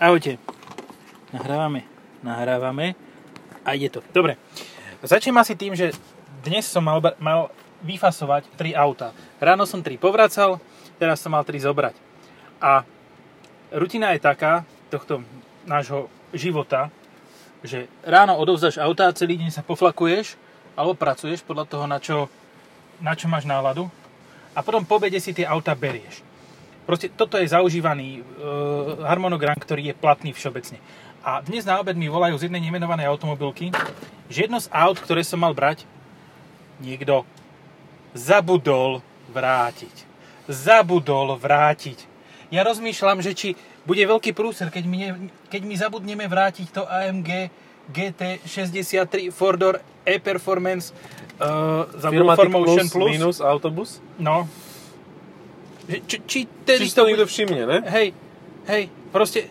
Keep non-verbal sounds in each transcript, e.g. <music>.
Ahojte. Nahrávame, nahrávame a ide to. Dobre. Začnem asi tým, že dnes som mal, mal vyfasovať tri auta. Ráno som tri povracal, teraz som mal tri zobrať. A rutina je taká tohto nášho života, že ráno odovzdáš auta a celý deň sa poflakuješ alebo pracuješ podľa toho, na čo, na čo máš náladu a potom po obede si tie auta berieš. Proste toto je zaužívaný e, harmonogram, ktorý je platný všeobecne. A dnes na obed mi volajú z jednej nemenovanej automobilky, že jedno z aut, ktoré som mal brať, niekto zabudol vrátiť. Zabudol vrátiť. Ja rozmýšľam, že či bude veľký prúser, keď mi, ne, keď mi zabudneme vrátiť to AMG GT63 Fordor E-Performance uh, za Formotion Plus, plus minus autobus? No, či, či, tedy či to niekto všimne, ne? Hej, hej, proste,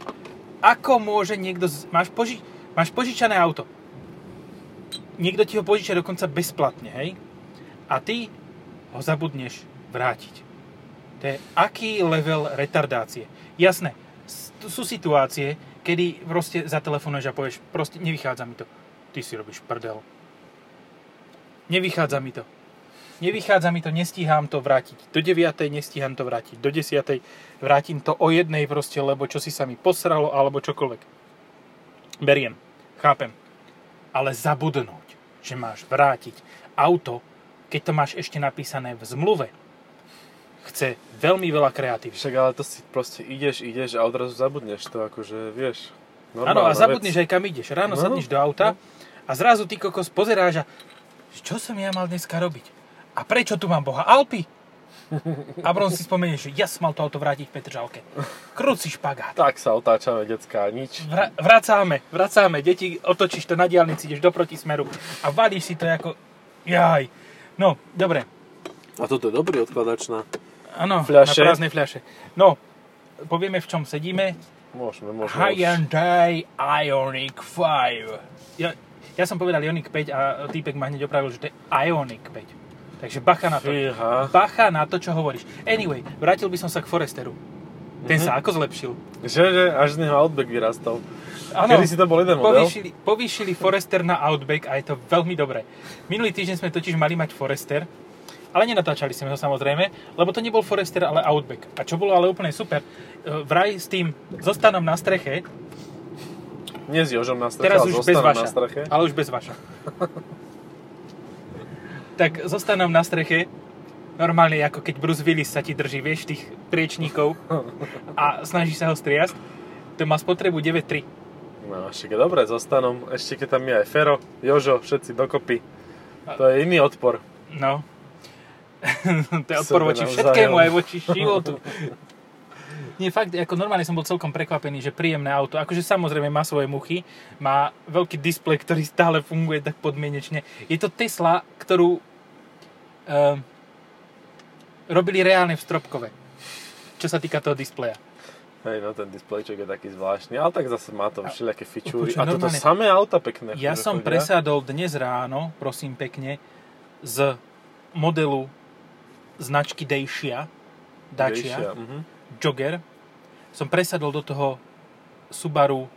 ako môže niekto, z, máš, poži, máš požičané auto, niekto ti ho požičia dokonca bezplatne, hej? A ty ho zabudneš vrátiť. To je aký level retardácie. Jasné, sú situácie, kedy proste zatelefonuješ a povieš, proste nevychádza mi to. Ty si robíš prdel. Nevychádza mi to nevychádza mi to, nestíham to vrátiť. Do 9. nestíham to vrátiť. Do 10. vrátim to o jednej proste, lebo čo si sa mi posralo, alebo čokoľvek. Beriem, chápem. Ale zabudnúť, že máš vrátiť auto, keď to máš ešte napísané v zmluve, chce veľmi veľa kreatív. Však ale to si proste ideš, ideš a odrazu zabudneš to, akože vieš. Áno, a zabudneš vec. aj kam ideš. Ráno no, sadneš do auta no. a zrazu ty kokos pozeráš a čo som ja mal dneska robiť? A prečo tu mám Boha? Alpy? A potom si spomenieš, že ja som mal to auto vrátiť v Petržalke. Krúci špagát. Tak sa otáčame, decka, nič. Vra- vracáme, vracáme. Deti, otočíš to na diálnici, ideš do protismeru a valíš si to ako... Jaj. No, dobre. A toto je dobrý odkladač na Áno, na prázdnej fľaše. No, povieme, v čom sedíme. Môžeme, môžeme. Hyundai Ioniq 5. Ja, ja som povedal Ioniq 5 a týpek ma hneď opravil, že to je Ioniq 5. Takže bacha na to. Fíha. Bacha na to, čo hovoríš. Anyway, vrátil by som sa k Foresteru. Ten mm-hmm. sa ako zlepšil? Že, že až z neho Outback vyrastol. Ano, Kedy si to bol jeden model? Povýšili, povýšili Forester na Outback a je to veľmi dobré. Minulý týždeň sme totiž mali mať Forester, ale nenatáčali sme ho samozrejme, lebo to nebol Forester, ale Outback. A čo bolo ale úplne super, e, vraj s tým zostanom na streche, nie s Jožom na streche, teraz už bez vaša, na streche. ale už bez vaša. <laughs> tak zostanom na streche, normálne ako keď Bruce Willis sa ti drží, vieš, tých priečníkov a snaží sa ho striasť, to má spotrebu 9.3. No, však je dobré, zostanom, ešte keď tam je aj Fero, Jožo, všetci dokopy. To je iný odpor. No. <laughs> to je odpor voči všetkému, aj voči životu. Nie, fakt, ako normálne som bol celkom prekvapený, že príjemné auto. Akože samozrejme má svoje muchy, má veľký displej, ktorý stále funguje tak podmienečne. Je to Tesla, ktorú uh, robili reálne v Stropkove. Čo sa týka toho displeja. Hej, no ten displejček je taký zvláštny, ale tak zase má to všelijaké fičúry. A toto samé auta pekné. Ja som chodia. presadol dnes ráno, prosím pekne, z modelu značky Dacia, Dacia, Dacia uh-huh. Jogger, som presadol do toho Subaru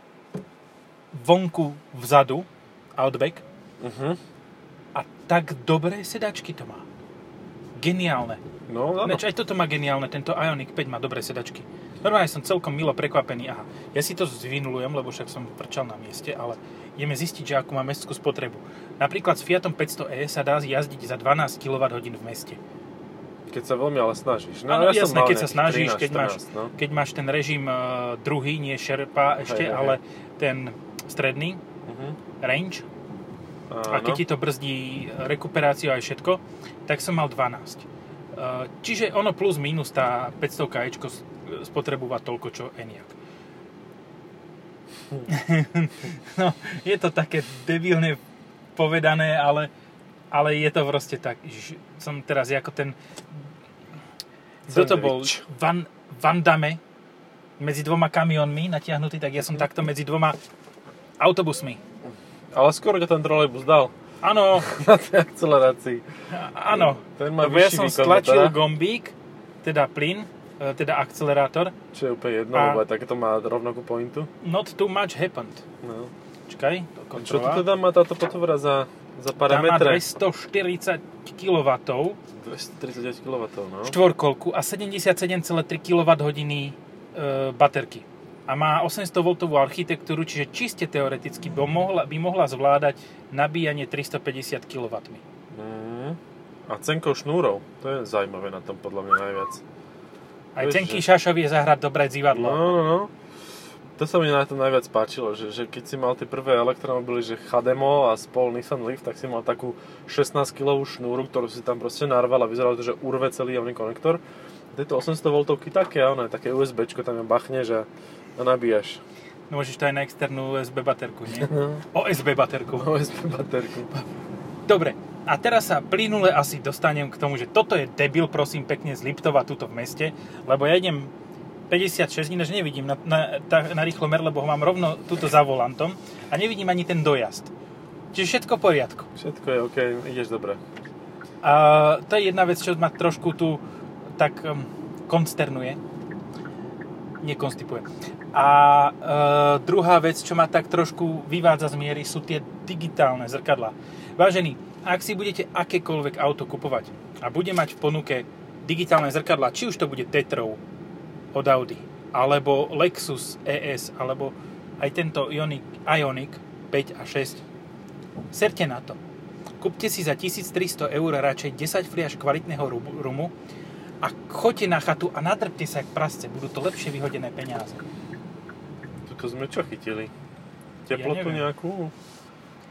vonku vzadu, Outback, uh-huh. a tak dobré sedačky to má geniálne. No, no. Neč, aj toto má geniálne, tento Ioniq 5 má dobré sedačky. Normálne som celkom milo prekvapený. Aha, ja si to zvinulujem, lebo však som prčal na mieste, ale ideme zistiť, že akú má mestskú spotrebu. Napríklad s Fiatom 500e sa dá jazdiť za 12 kWh v meste. Keď sa veľmi ale snažíš. No, ano, ja jasné, keď sa snažíš, 13, keď, 14, máš, no? keď máš ten režim uh, druhý, nie Sherpa ešte, hej, hej, ale ten stredný, uh-huh. range, a keď ti to brzdí rekuperáciu aj všetko, tak som mal 12. Čiže ono plus minus tá 500 kečko spotrebúva toľko, čo Eniak. <laughs> no, je to také debilne povedané, ale, ale je to proste tak. Som teraz ako ten... Kto to bol? Van, Van Damme medzi dvoma kamionmi natiahnutý, tak ja som takto medzi dvoma autobusmi ale skoro ťa ten trolejbus dal. Áno. <laughs> Na tej akcelerácii. Áno. Ten má ja som stlačil teda. gombík, teda plyn, e, teda akcelerátor. Čo je úplne jedno, A- lebo takéto má rovnakú pointu. Not too much happened. No. Čakaj, to Čo kontrola. to teda má táto potvora za, za Tá má parametre? 240 kW 239 kW, no. štvorkolku a 77,3 kWh e, baterky. A má 800V architektúru, čiže čiste teoreticky by mohla, by mohla zvládať nabíjanie 350 kW. Mm. A cenkou šnúrov, to je zaujímavé na tom podľa mňa najviac. Aj Vieš, Cenky že- Šašov vie zahrať dobré No, zivadlo. no, no. To sa mi na tom najviac páčilo, že, že keď si mal tie prvé elektromobily, že Chademo a spol Nissan Leaf, tak si mal takú 16 kg šnúru, ktorú si tam proste narval a vyzeralo to, že urve celý javný konektor. Tieto 800 V také, ono, také USBčko tam bachneš a, a nabíjaš. No, môžeš to aj na externú USB baterku, nie? <laughs> OSB baterku. USB baterku. Dobre, a teraz sa plynule asi dostanem k tomu, že toto je debil, prosím pekne, z Liptova tuto v meste, lebo ja idem 56, ináč nevidím na, na, na rýchlo mer, lebo ho mám rovno tuto za volantom a nevidím ani ten dojazd. Čiže všetko v poriadku. Všetko je OK, ideš dobre. A to je jedna vec, čo ma trošku tu tak um, konsternuje. Nekonstipuje. A e, druhá vec, čo ma tak trošku vyvádza z miery, sú tie digitálne zrkadlá. Vážení, ak si budete akékoľvek auto kupovať a bude mať v ponuke digitálne zrkadlá, či už to bude Tetrov od Audi, alebo Lexus ES, alebo aj tento Ioniq, Ioniq 5 a 6, serte na to. Kúpte si za 1300 eur radšej 10 fliaž kvalitného rum- rumu a choďte na chatu a nadrbte sa jak prasce. Budú to lepšie vyhodené peniaze. Tuto sme čo chytili? Teplotu neviem. nejakú?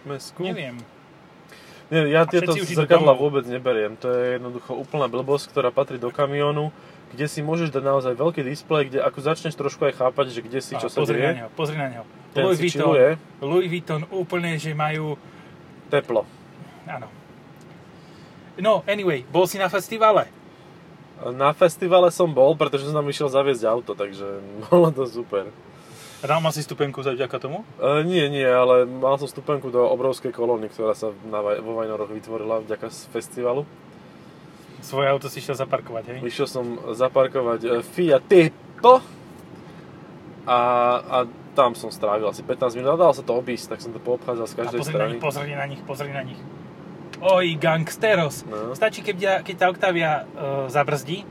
Meskú? Neviem. Nie, ja A tieto zrkadla vôbec neberiem. To je jednoducho úplná blbosť, ktorá patrí do kamiónu, kde si môžeš dať naozaj veľký displej, kde ako začneš trošku aj chápať, že kde si, čo Á, sa pozri na deje, neho, pozri na neho. ten Louis Vuitton, Louis Vuitton úplne, že majú... teplo. Áno. No, anyway, bol si na festivale. Na festivale som bol, pretože som tam išiel zaviesť auto, takže <laughs> bolo to super. Dal ma si stupenku za vďaka tomu? E, nie, nie, ale mal som stupenku do obrovskej kolóny, ktorá sa na, vo Vajnoroch vytvorila vďaka festivalu. Svoje auto si šiel zaparkovať, hej? Išiel som zaparkovať e, Fiat Tipo a, a tam som strávil asi 15 minút a dalo sa to obísť, tak som to poobchádzal z A každej pozri na strany. nich, pozri na nich, pozri na nich. Oj, gangsteros. No. Stačí, keď, keď tá Octavia e, zabrzdí,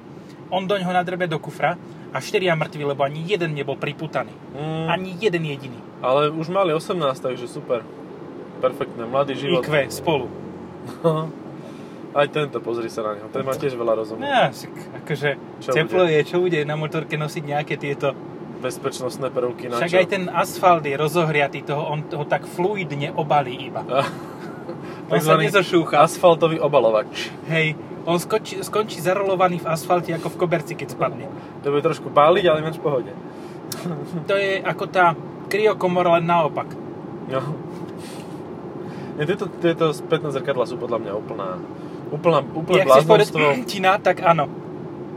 on doň ho nadrbe do kufra a štyria mŕtvi, lebo ani jeden nebol priputaný. Mm, Ani jeden jediný. ale už mali 18, takže super. Perfektné, mladý život. IQ spolu. <laughs> Aj tento, pozri sa na neho, ten má tiež veľa rozumu. Ja, akože Čo teplo bude? je, čo bude na motorke nosiť nejaké tieto... Bezpečnostné prvky na Však čo? aj ten asfalt je rozohriatý, toho, on ho tak fluidne obalí iba. <laughs> On sa nezošúcha. Asfaltový obalovač. Hej, on skončí, skončí zarolovaný v asfalte ako v koberci, keď spadne. To bude trošku páliť, ale ináč v pohode. To je ako tá kryokomora len naopak. No. Nie, tieto, tieto spätné zrkadla sú podľa mňa úplná, úplná, úplné Jak chceš povedať bláznostvo. tina, tak áno.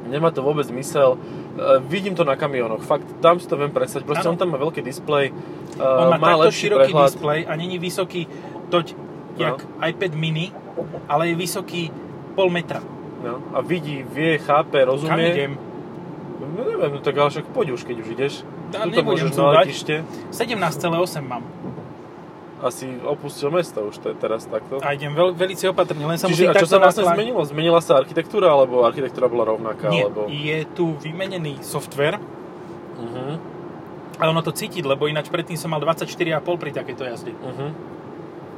Nemá to vôbec zmysel. Uh, vidím to na kamionoch. Fakt, tam si to viem predstaviť. Proste Áno. on tam má veľký displej. On Uh, má, má takto široký prehľad. displej a není vysoký toť, jak iPad mini, ale je vysoký pol metra. No, a vidí, vie, chápe, Kam rozumie. idem? No neviem, no tak ale však poď už, keď už ideš. Ja Tuto môžeš na letište. 17,8 mám. Asi opustil mesto už to je teraz takto. A idem veľ, veľmi opatrne, len sa Čiže musím a čo sa vlastne zmenilo? Zmenila sa architektúra, alebo architektúra bola rovnaká? Nie, alebo... je tu vymenený software, Uh-huh, ale ono to cítiť, lebo ináč predtým som mal 24,5 pri takejto jazde. uh-huh.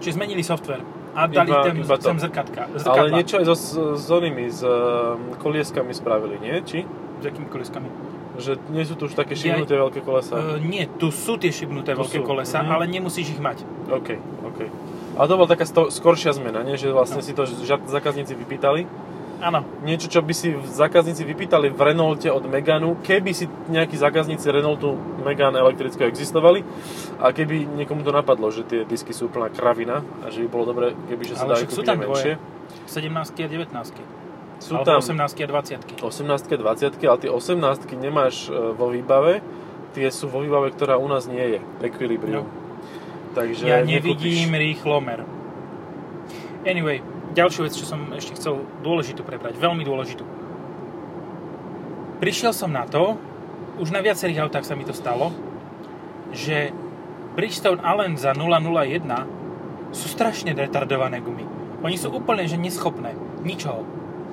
Čiže zmenili software a dali Iba- tam iba sem zrkatka, Ale zrkadla. niečo aj so, s, onými, s um, kolieskami spravili, nie? Či? S akými koleskami? Že nie sú tu už také Ja- šibnuté veľké kolesa? Uh, nie, tu sú tie šibnuté Tu veľké sú, kolesa, mhm. ale nemusíš ich mať. OK, OK. Ale to bola taká sto, skoršia zmena, nie? Že vlastne si to zákazníci vypýtali. Áno, Niečo, čo by si zákazníci vypýtali v Renaulte od Meganu, keby si nejakí zákazníci Renaultu Megane elektrického existovali a keby niekomu to napadlo, že tie disky sú úplná kravina a že by bolo dobré, keby že sa dajú kúpiť menšie. 17 a 19. Sú alebo tam 18 a 20. 18 20 ale tie 18 nemáš e, vo výbave, tie sú vo výbave, ktorá u nás nie je, Equilibrium. Takže Ja nekúpiš. nevidím rýchlomer. Anyway, ďalšiu vec, čo som ešte chcel dôležitú prebrať, veľmi dôležitú. prišiel som na to, už na viacerých autách sa mi to stalo, že Bridgestone Allen za 001 sú strašne retardované gumy. Oni sú úplne že neschopné. Ničoho.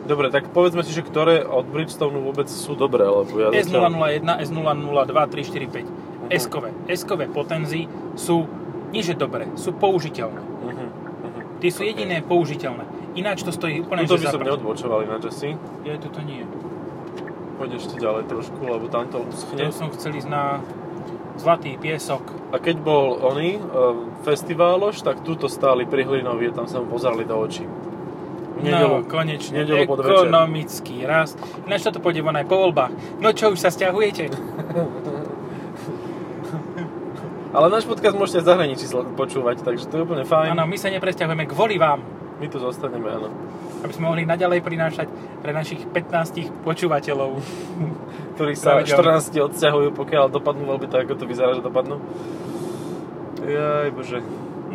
Dobre, tak povedzme si, že ktoré od Bridgestone vôbec sú dobré, lebo ja S001, S002, 3, 4, 5. S-kové. S-kové potenzy sú nie že dobré, sú použiteľné. Uh-huh. Uh-huh. Tie sú jediné použiteľné. Ináč to stojí úplne Tuto že by som neodbočoval ináč asi. Je, toto nie. Poď ešte ďalej trošku, lebo tam to uschne. To som chcel ísť na Zlatý piesok. A keď bol oný, uh, festiváloš, tak tuto stáli pri Hlinovi a tam sa mu pozerali do očí. V no, konečne. nedelu pod večer. Ekonomický rast. Ináč toto pôjde von aj po voľbách. No čo, už sa stiahujete? <laughs> Ale náš podcast môžete v zahraničí počúvať, takže to je úplne fajn. Áno, my sa nepresťahujeme kvôli vám, My tu zostaneme, áno. aby sme mohli naďalej prinášať pre našich 15 počúvateľov. <laughs> Ktorí sa Pravidelne. 14 odsťahujú, pokiaľ dopadnú voľby tak, ako to vyzerá, že dopadnú. Jaj, bože.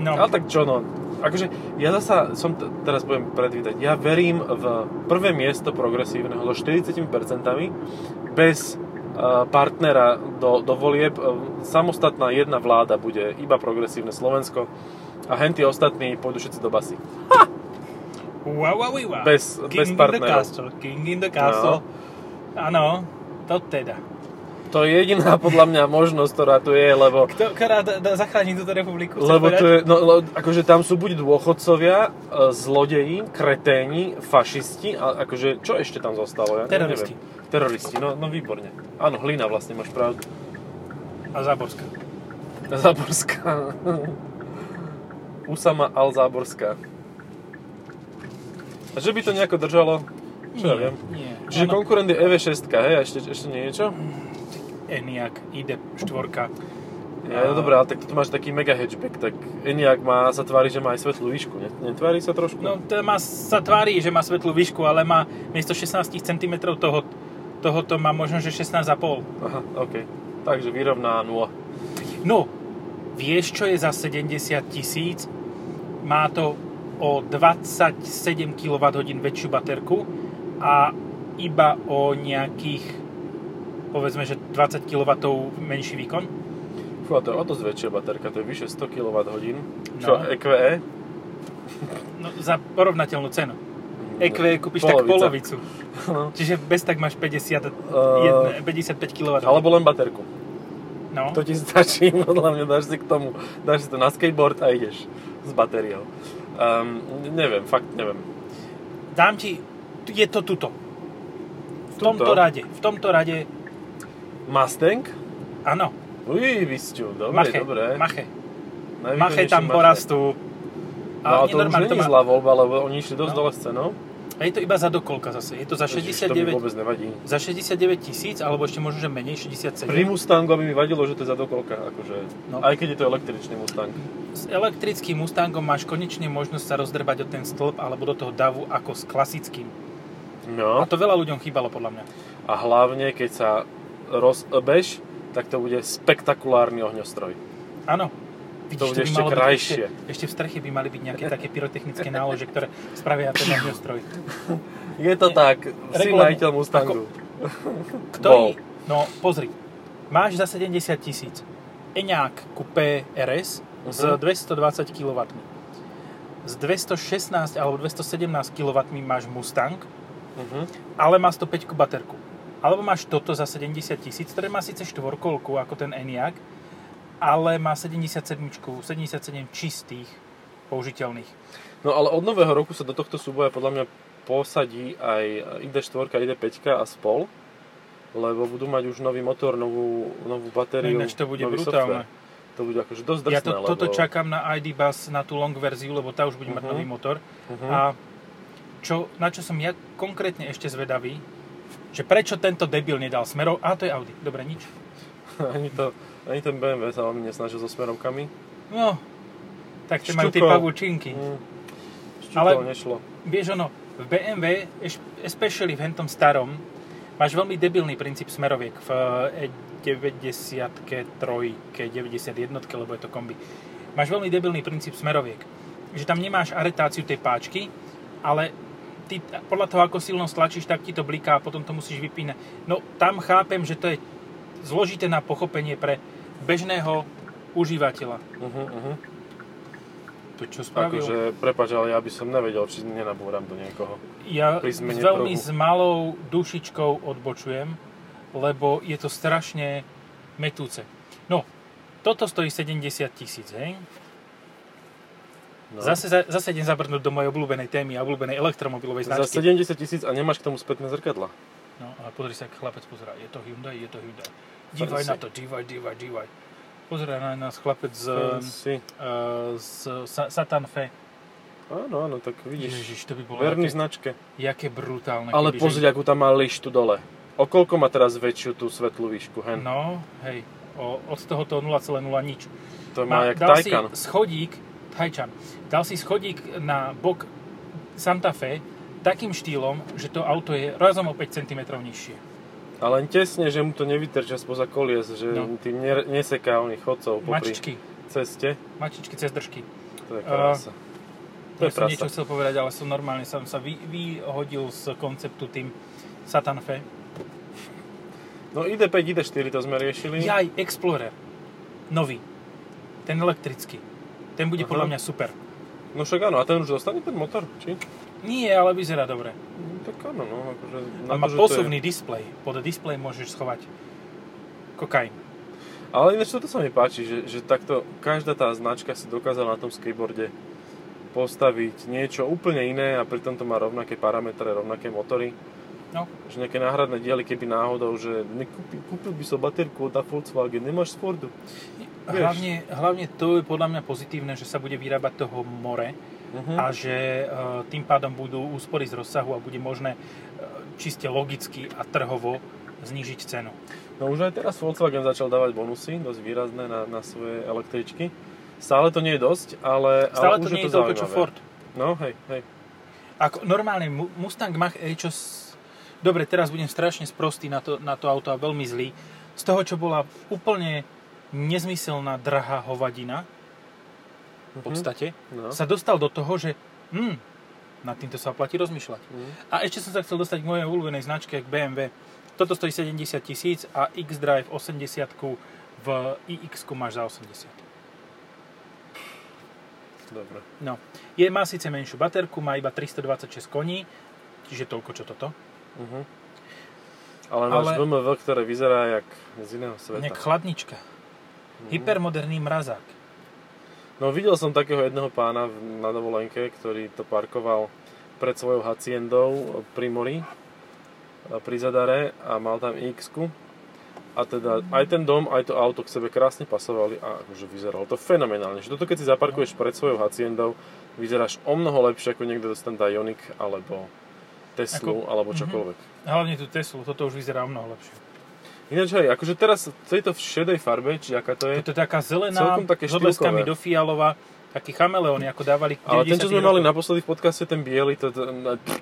No, Ale tak čo no, akože ja zasa som t- teraz poviem predvídať, ja verím v prvé miesto progresívneho so 40% bez uh, partnera do, do volieb. Uh, Samostatná jedna vláda bude iba progresívne Slovensko a henty ostatní pôjdu všetci do basy. <laughs> wow, wow, wow. Bez- King bez in the partnerov. castle, King in the castle. Áno, to teda. To je jediná podľa mňa možnosť, ktorá tu je, lebo Kto, ktorá d- d- zachráni túto republiku? Lebo to je, no, le, akože tam sú buď dôchodcovia, e, zlodeji, kreténi, fašisti a akože čo ešte tam zostalo? Ja Teroristi. Neviem. Teroristi, no, no výborne. Áno, hlina vlastne, máš pravdu. A Záborská. Záborská. <laughs> Usama Al-Záborská. A že by to nejako držalo? Čo ja viem. Nie. Čiže Ono- konkurent je EV6, hej? A ešte, ešte niečo? Eniak, ide štvorka. Ja, no dobré, ale tak tu máš taký mega hatchback, tak Enyaq má, sa tvári, že má aj svetlú výšku, ne? Netvári sa trošku? No, to má, sa tvári, že má svetlú výšku, ale má miesto 16 cm toho, tohoto má možno, že 16,5. Aha, OK. Takže vyrovná 0. No, vieš, čo je za 70 tisíc? Má to o 27 kWh väčšiu baterku a iba o nejakých povedzme, že 20 kW menší výkon. Fú, a to je o dosť väčšia baterka, to je vyše 100 kWh. Čo, No. EQE? No, za porovnateľnú cenu. EQ kúpiš tak Polovica. polovicu. No. Čiže bez tak máš 50, Uh, 55 kW. Alebo len baterku. No. To ti stačí, <laughs> podľa mňa dáš si k tomu, dáš si to na skateboard a ideš s batériou. Um, neviem, fakt neviem. Dám ti, je to tuto. V tomto Tuto? rade. V tomto rade, Mustang? áno. Uj, vysťu, dobre, Mache. dobre. Mache. Mache tam Mache. porastú. No, ale to už je má- zlá voľba, lebo oni išli dosť No. dole s cenou. A je to iba za dokolka zase. Je to za Ježiš, To mi 69, vôbec nevadí. za 69 tisíc, alebo ešte možno, že menej, 67. Pri Mustangu by mi vadilo, že to je zadokolka, akože, No. aj keď je to električný Mustang. S elektrickým Mustangom máš konečne možnosť sa rozdrbať o ten stĺp alebo do toho davu ako s klasickým. No. A to veľa ľuďom chýbalo podľa mňa. A hlavne, keď sa rozbeš, tak to bude spektakulárny ohňostroj. Áno. Vidíš, bude by ešte krajšie. Ešte, ešte v streche by mali byť nejaké <laughs> také pyrotechnické nálože, ktoré spravia ten ohňostroj. <laughs> Je to tak, si Regulárne- majiteľ Mustangu. <laughs> Ktorý, no pozri, máš za 70 tisíc Eňák Coupé RS s Mhm. 220 kW. S 216 alebo 217 kW máš Mustang, Uh-huh. ale má 105 baterku. Alebo máš toto za 70 tisíc, ktoré má síce štvorkolku ako ten Enyaq, ale má 77, 77 čistých použiteľných. No ale od nového roku sa do tohto súboja podľa mňa posadí aj ID4, ID5 a spol, lebo budú mať už nový motor, novú, novú batériu, Ináč to bude nový brutálne. software. To bude akože dosť drsné, Ja to, toto lebo... čakám na ID Bus, na tú long verziu, lebo tá už bude mať Mhm. nový motor. Uh-huh. A čo, na čo som ja konkrétne ešte zvedavý, že prečo tento debil nedal smerov, a to je Audi, dobre, nič. <laughs> ani, to, ani ten BMW sa veľmi nesnažil so smerovkami. No, tak tie majú tie Šťukol. pavúčinky. Mm. Ale- Ale... nešlo. Vieš ono, v BMW, especially v hentom starom, máš veľmi debilný princíp smeroviek v E E90, trojke, 91, lebo je to kombi. Máš veľmi debilný princíp smeroviek. Že tam nemáš aretáciu tej páčky, ale ty podľa toho, ako silno stlačíš, tak ti to bliká a potom to musíš vypínať. No tam chápem, že to je zložité na pochopenie pre bežného užívateľa. Uh-huh, uh-huh. To čo spravil? Akože, prepáč, ale ja by som nevedel, či nenabúram do niekoho. Ja zmene veľmi pruhu. s malou dušičkou odbočujem, lebo je to strašne metúce. No, toto stojí 70 tisíc, hej? No. Zase, za- zase idem zabrnúť do mojej obľúbenej témy a obľúbenej elektromobilovej Za značky. 70 tisíc a nemáš k tomu spätné zrkadla. No, ale pozri sa, chlapec pozerá. Je to Hyundai, je to Hyundai. Dívaj Fancy. na to, dívaj, dívaj, dívaj. Pozerá na nás chlapec z, Si. uh, z Sa- Satan Fe. Áno, áno, tak vidíš. Ježiš, to by bolo Verný jaké, značke. jaké brutálne. Ale keby, pozri, akú tam má lištu dole. O koľko má teraz väčšiu tú svetlú výšku, hen? No, hej, o, od tohoto 0,0 nič. to má, jak dal Taycan. si schodík, Tajčan, dal si schodík na bok Santa Fe takým štýlom, že to auto je razom o 5 cm nižšie. A len tesne, že mu to nevytrča spoza kolies, že No. tým ne, neseká oných chodcov popri Mačičky, ceste. mačičky cez držky. To je krása. to je Ja som prasa. niečo chcel povedať, ale som normálne som sa vy, vyhodil z konceptu tým Satan Fe. No ID5, ID4 to sme riešili. Jaj, Explorer. Nový. Ten elektrický. Ten bude Aha. podľa mňa super. No však áno, a ten už dostane ten motor, či? Nie, ale vyzerá dobre. No, tak áno, no, akože... A má to, posuvný displej. Pod displej môžeš schovať kokain. Je... Ale ináč toto sa mi páči, že, že takto každá tá značka si dokázala na tom skateboarde postaviť niečo úplne iné a pritom to má rovnaké parametre, rovnaké motory. No. Že nejaké náhradné diely, keby náhodou, že nekúpi, kúpil by som baterku od Volkswagen, nemáš Fordu. Hlavne, hlavne to je podľa mňa pozitívne, že sa bude vyrábať toho more Uh-huh. a že e, tým pádom budú úspory z rozsahu a bude možné e, čiste logicky a trhovo znížiť cenu. No už aj teraz Volkswagen začal dávať bonusy, dosť výrazné na, na svoje električky. Stále to nie je dosť, ale, Stále ale to už nie je to toľko, čo. Ford. No hej, hej. Ako normálne Mu- Mustang Mach-E, čo... S... Dobre, teraz budem strašne sprostý na to, na to auto a veľmi zlý. Z toho, čo bola úplne nezmyselná drahá hovadina, v podstate, No. sa dostal do toho, že hm, nad týmto sa oplatí rozmýšľať. Mhm. A ešte som sa chcel dostať k mojej obľúbenej značke, k BMW. Toto stojí 70 tisíc a X-Drive 80 v iX máš za 80. Dobre. No, je, má síce menšiu baterku, má iba 326 koní, čiže toľko čo toto. Uh-huh. Ale máš Ale- BMW, ktoré vyzerá jak z iného sveta. Nejak chladnička. Mhm. Hypermoderný mrazák. No videl som takého jedného pána na dovolenke, ktorý to parkoval pred svojou haciendou pri mori, a pri Zadare a mal tam x a teda aj ten dom, aj to auto k sebe krásne pasovali a akože vyzeralo to fenomenálne. Že toto keď si zaparkuješ pred svojou haciendou, vyzeráš o mnoho lepšie ako niekto dostane Ioniq alebo Teslu Ako- alebo Mhm. čokoľvek. Hlavne tú Teslu, toto už vyzerá o mnoho lepšie. Ináč hej, akože teraz v tejto šedej farbe, či aká to je, Toto je taká zelená, také s odleskami do fialova, taký chameleón, ako dávali ale ten, čo 90. sme mali rokoch. naposledy v podcaste, ten biely, to, to, pff,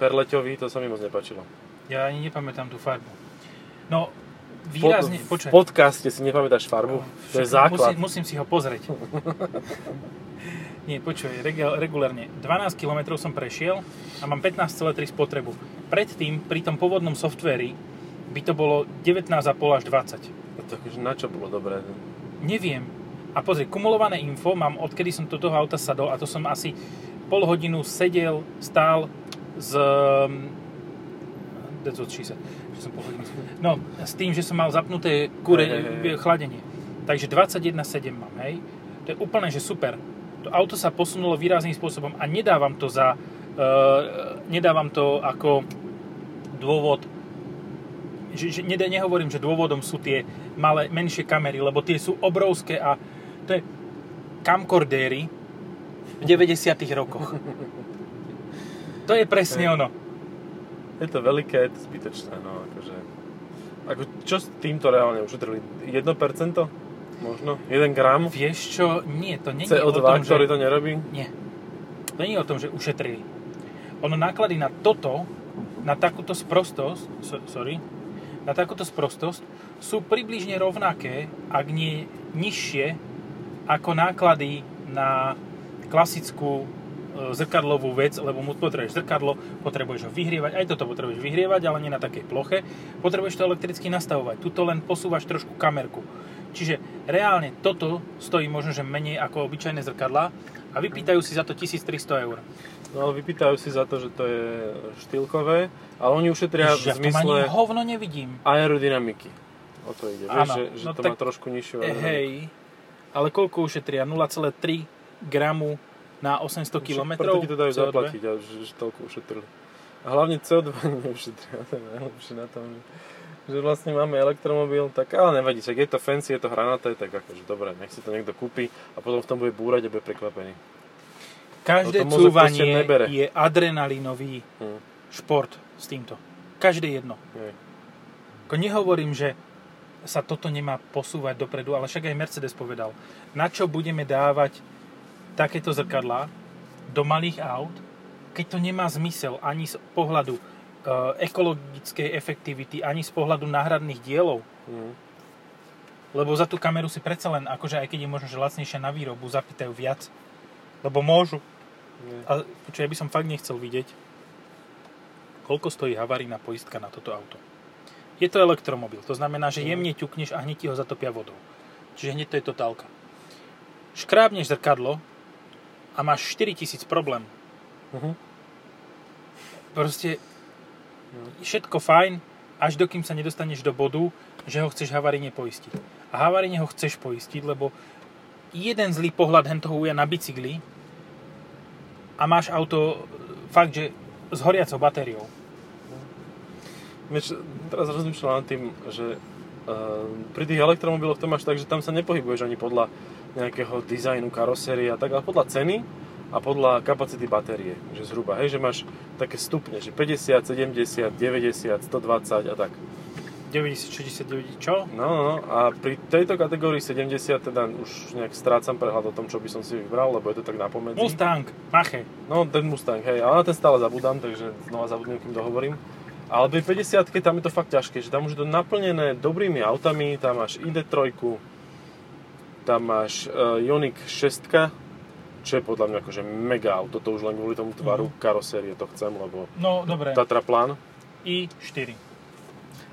perleťový, to sa mi moc nepáčilo. Ja ani nepamätám tú farbu. No, výrazne, pod, v podcaste si nepamätáš farbu? To je základ. Musím, musím si ho pozrieť. <laughs> Nie, počuj, regu- regulárne. 12 km som prešiel a mám 15,3 spotrebu. Predtým, pri tom pôvodnom softvéri, by to bolo 19,5 až 20. To akože na čo bolo dobré? Neviem. A pozri, kumulované info mám, odkedy som do toho auta sadol a to som asi pol hodinu sedel, stál s... um, That's what she said. Že som pol hodinu... No, s tým, že som mal zapnuté kure, Hej, hej, hej. chladenie. Takže 21,7 mám, hej. To je úplne, že super. To auto sa posunulo výrazným spôsobom a nedávam to za... Uh, nedávam to ako dôvod že, že nehovorím, že dôvodom sú tie malé, menšie kamery, lebo tie sú obrovské a to je camcordéry v 90 rokoch. To je presne ono. Je to veľké, je to zbytočné, no akože... Ako, čo s týmto reálne ušetrili? 1%? Možno? 1 gram? Vieš čo? Nie, to nie je o CO2, tom, ktorý že... to nerobí? Nie. To nie je o tom, že ušetrili. Ono náklady na toto, na takúto sprostosť, so, sorry, na takúto sprostosť sú približne rovnaké, ak nie nižšie, ako náklady na klasickú zrkadlovú vec, lebo mu potrebuješ zrkadlo, potrebuješ ho vyhrievať, aj toto potrebuješ vyhrievať, ale nie na takej ploche. Potrebuješ to elektricky nastavovať. Tuto len posúvaš trošku kamerku. Čiže reálne toto stojí možno, že menej ako obyčajné zrkadlá a vypýtajú si za to 1300 eur. No vypýtajú si za to, že to je štýlkové, ale oni ušetria Ježiš, ja v zmysle hovno nevidím. aerodynamiky. O to ide, vieš, že, že no to tak- má trošku nižšiu E, aerodynamiku. hej, ale koľko ušetria? 0,3 gramu na 800 Však km? Preto ti to dajú zaplatiť, a že, že toľko ušetrili. A hlavne CO2 <laughs> neušetria, to je najlepšie na tom, že, že vlastne máme elektromobil, tak ale nevadí, však je to fancy, je to hranaté, tak akože dobre, nech si to niekto kúpi a potom v tom bude búrať a bude prekvapený. Každé No cúvanie je adrenalinový Hm, šport s týmto. Každé jedno. hej. Ako nehovorím, že sa toto nemá posúvať dopredu, ale však aj Mercedes povedal, na čo budeme dávať takéto zrkadlá do malých aut, keď to nemá zmysel ani z pohľadu ekologickej efektivity, ani z pohľadu náhradných dielov. Hm. Lebo za tú kameru si predsa len, akože aj keď je možno, že lacnejšia na výrobu, zapýtajú viac. Lebo môžu. Nie. Ale čo ja by som fakt nechcel vidieť, koľko stojí havarína poistka na toto auto. Je to elektromobil, to znamená, že Mhm. jemne ťukneš a hneď ti ho zatopia vodou. Čiže hneď to je totálka. Škrábneš zrkadlo a máš 4000 problém. Mhm. Proste. Všetko fajn, až dokým sa nedostaneš do bodu, že ho chceš havaríne poistiť. A havaríne ho chceš poistiť, lebo jeden zlý pohľad hen toho uja na bicykli a máš auto e, fakt, že s horiacou batériou. Vieš, teraz rozmýšľam nad tým, že uh, pri tých elektromobiloch to máš tak, že tam sa nepohybuješ ani podľa nejakého dizajnu karosérie a tak, ale podľa ceny a podľa kapacity batérie, že zhruba, hej, že máš také stupne, že 50, 70, 90, 120 a tak. 90, 69, čo? No, no, no, a pri tejto kategórii 70 teda už nejak strácam prehľad o tom, čo by som si vybral, lebo je to tak napomedzi. Mustang, Mache. No, ten Mustang, hej, ale na ten stále zabudám, takže znova zabudnem, kým to hovorím. Ale pri 50 tam je to fakt ťažké, že tam už je to naplnené dobrými autami, tam máš ID3, tam máš uh, Ioniq 6, čo je podľa mňa akože mega auto, to už len kvôli tomu tvaru karosérie to chcem, lebo No, dobre. Tatra plán. i4.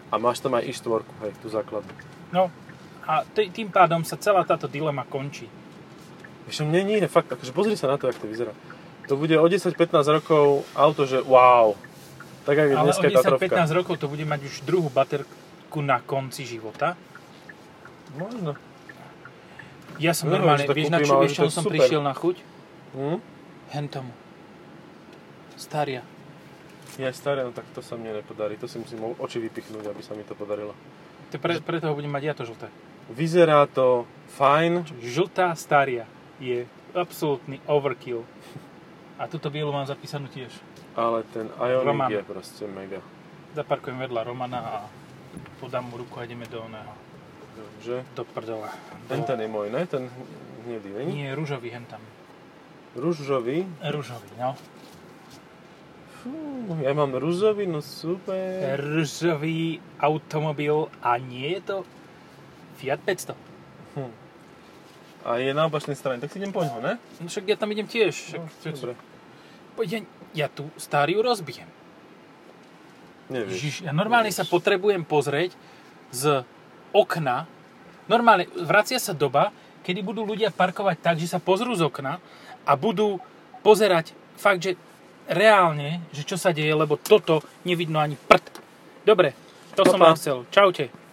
A máš tam aj i4, hej, tú základnú. No, a t- tým pádom sa celá táto dilema končí. Vieš, nie je fakt, akože pozri sa na to, jak to vyzerá. To bude o 10-15 rokov auto, že wow. Tak Ale o dneska je Tatrovka. 10-15 rokov to bude mať už druhú baterku na konci života. Možno. Ja som Neviem, normálne, že to vieš na čo, vieš, som super. prišiel na chuť? Hm? Hen tomu. Staria. Ja staré, no tak to sa mne nepodarí. To si musím oči vypichnúť, aby sa mi to podarilo. To pre, preto ho budem mať ja to žlté. Vyzerá to fajn. Žltá Staria je absolútny overkill. A túto bielu mám zapísanú tiež. Ale ten Ioniq Roman. je proste mega. Zaparkujem vedľa Romana a podám mu ruku a ideme do oného. Že? Do prdela. Ten, ten je môj, ne? Ten hnedý, není? Nie, rúžový hen tam. Rúžový. Rúžový, no. Fú, ja mám rúžový, no super. Rúžový automobil a nie je to Fiat 500. Hm. A je na opačnej strane, tak si idem po ňo, ne? No však ja tam idem tiež. Však, No, čo- dobre. Ja, ja tú stáriu rozbijem. Nevieš. Ježiš, ja normálne Nevieš. sa potrebujem pozrieť z okna. Normálne vracia sa doba, kedy budú ľudia parkovať tak, že sa pozrú z okna a budú pozerať fakt, že reálne, že čo sa deje, lebo toto nevidno ani prd. Dobre, to som Papa. vám chcel. Čaute.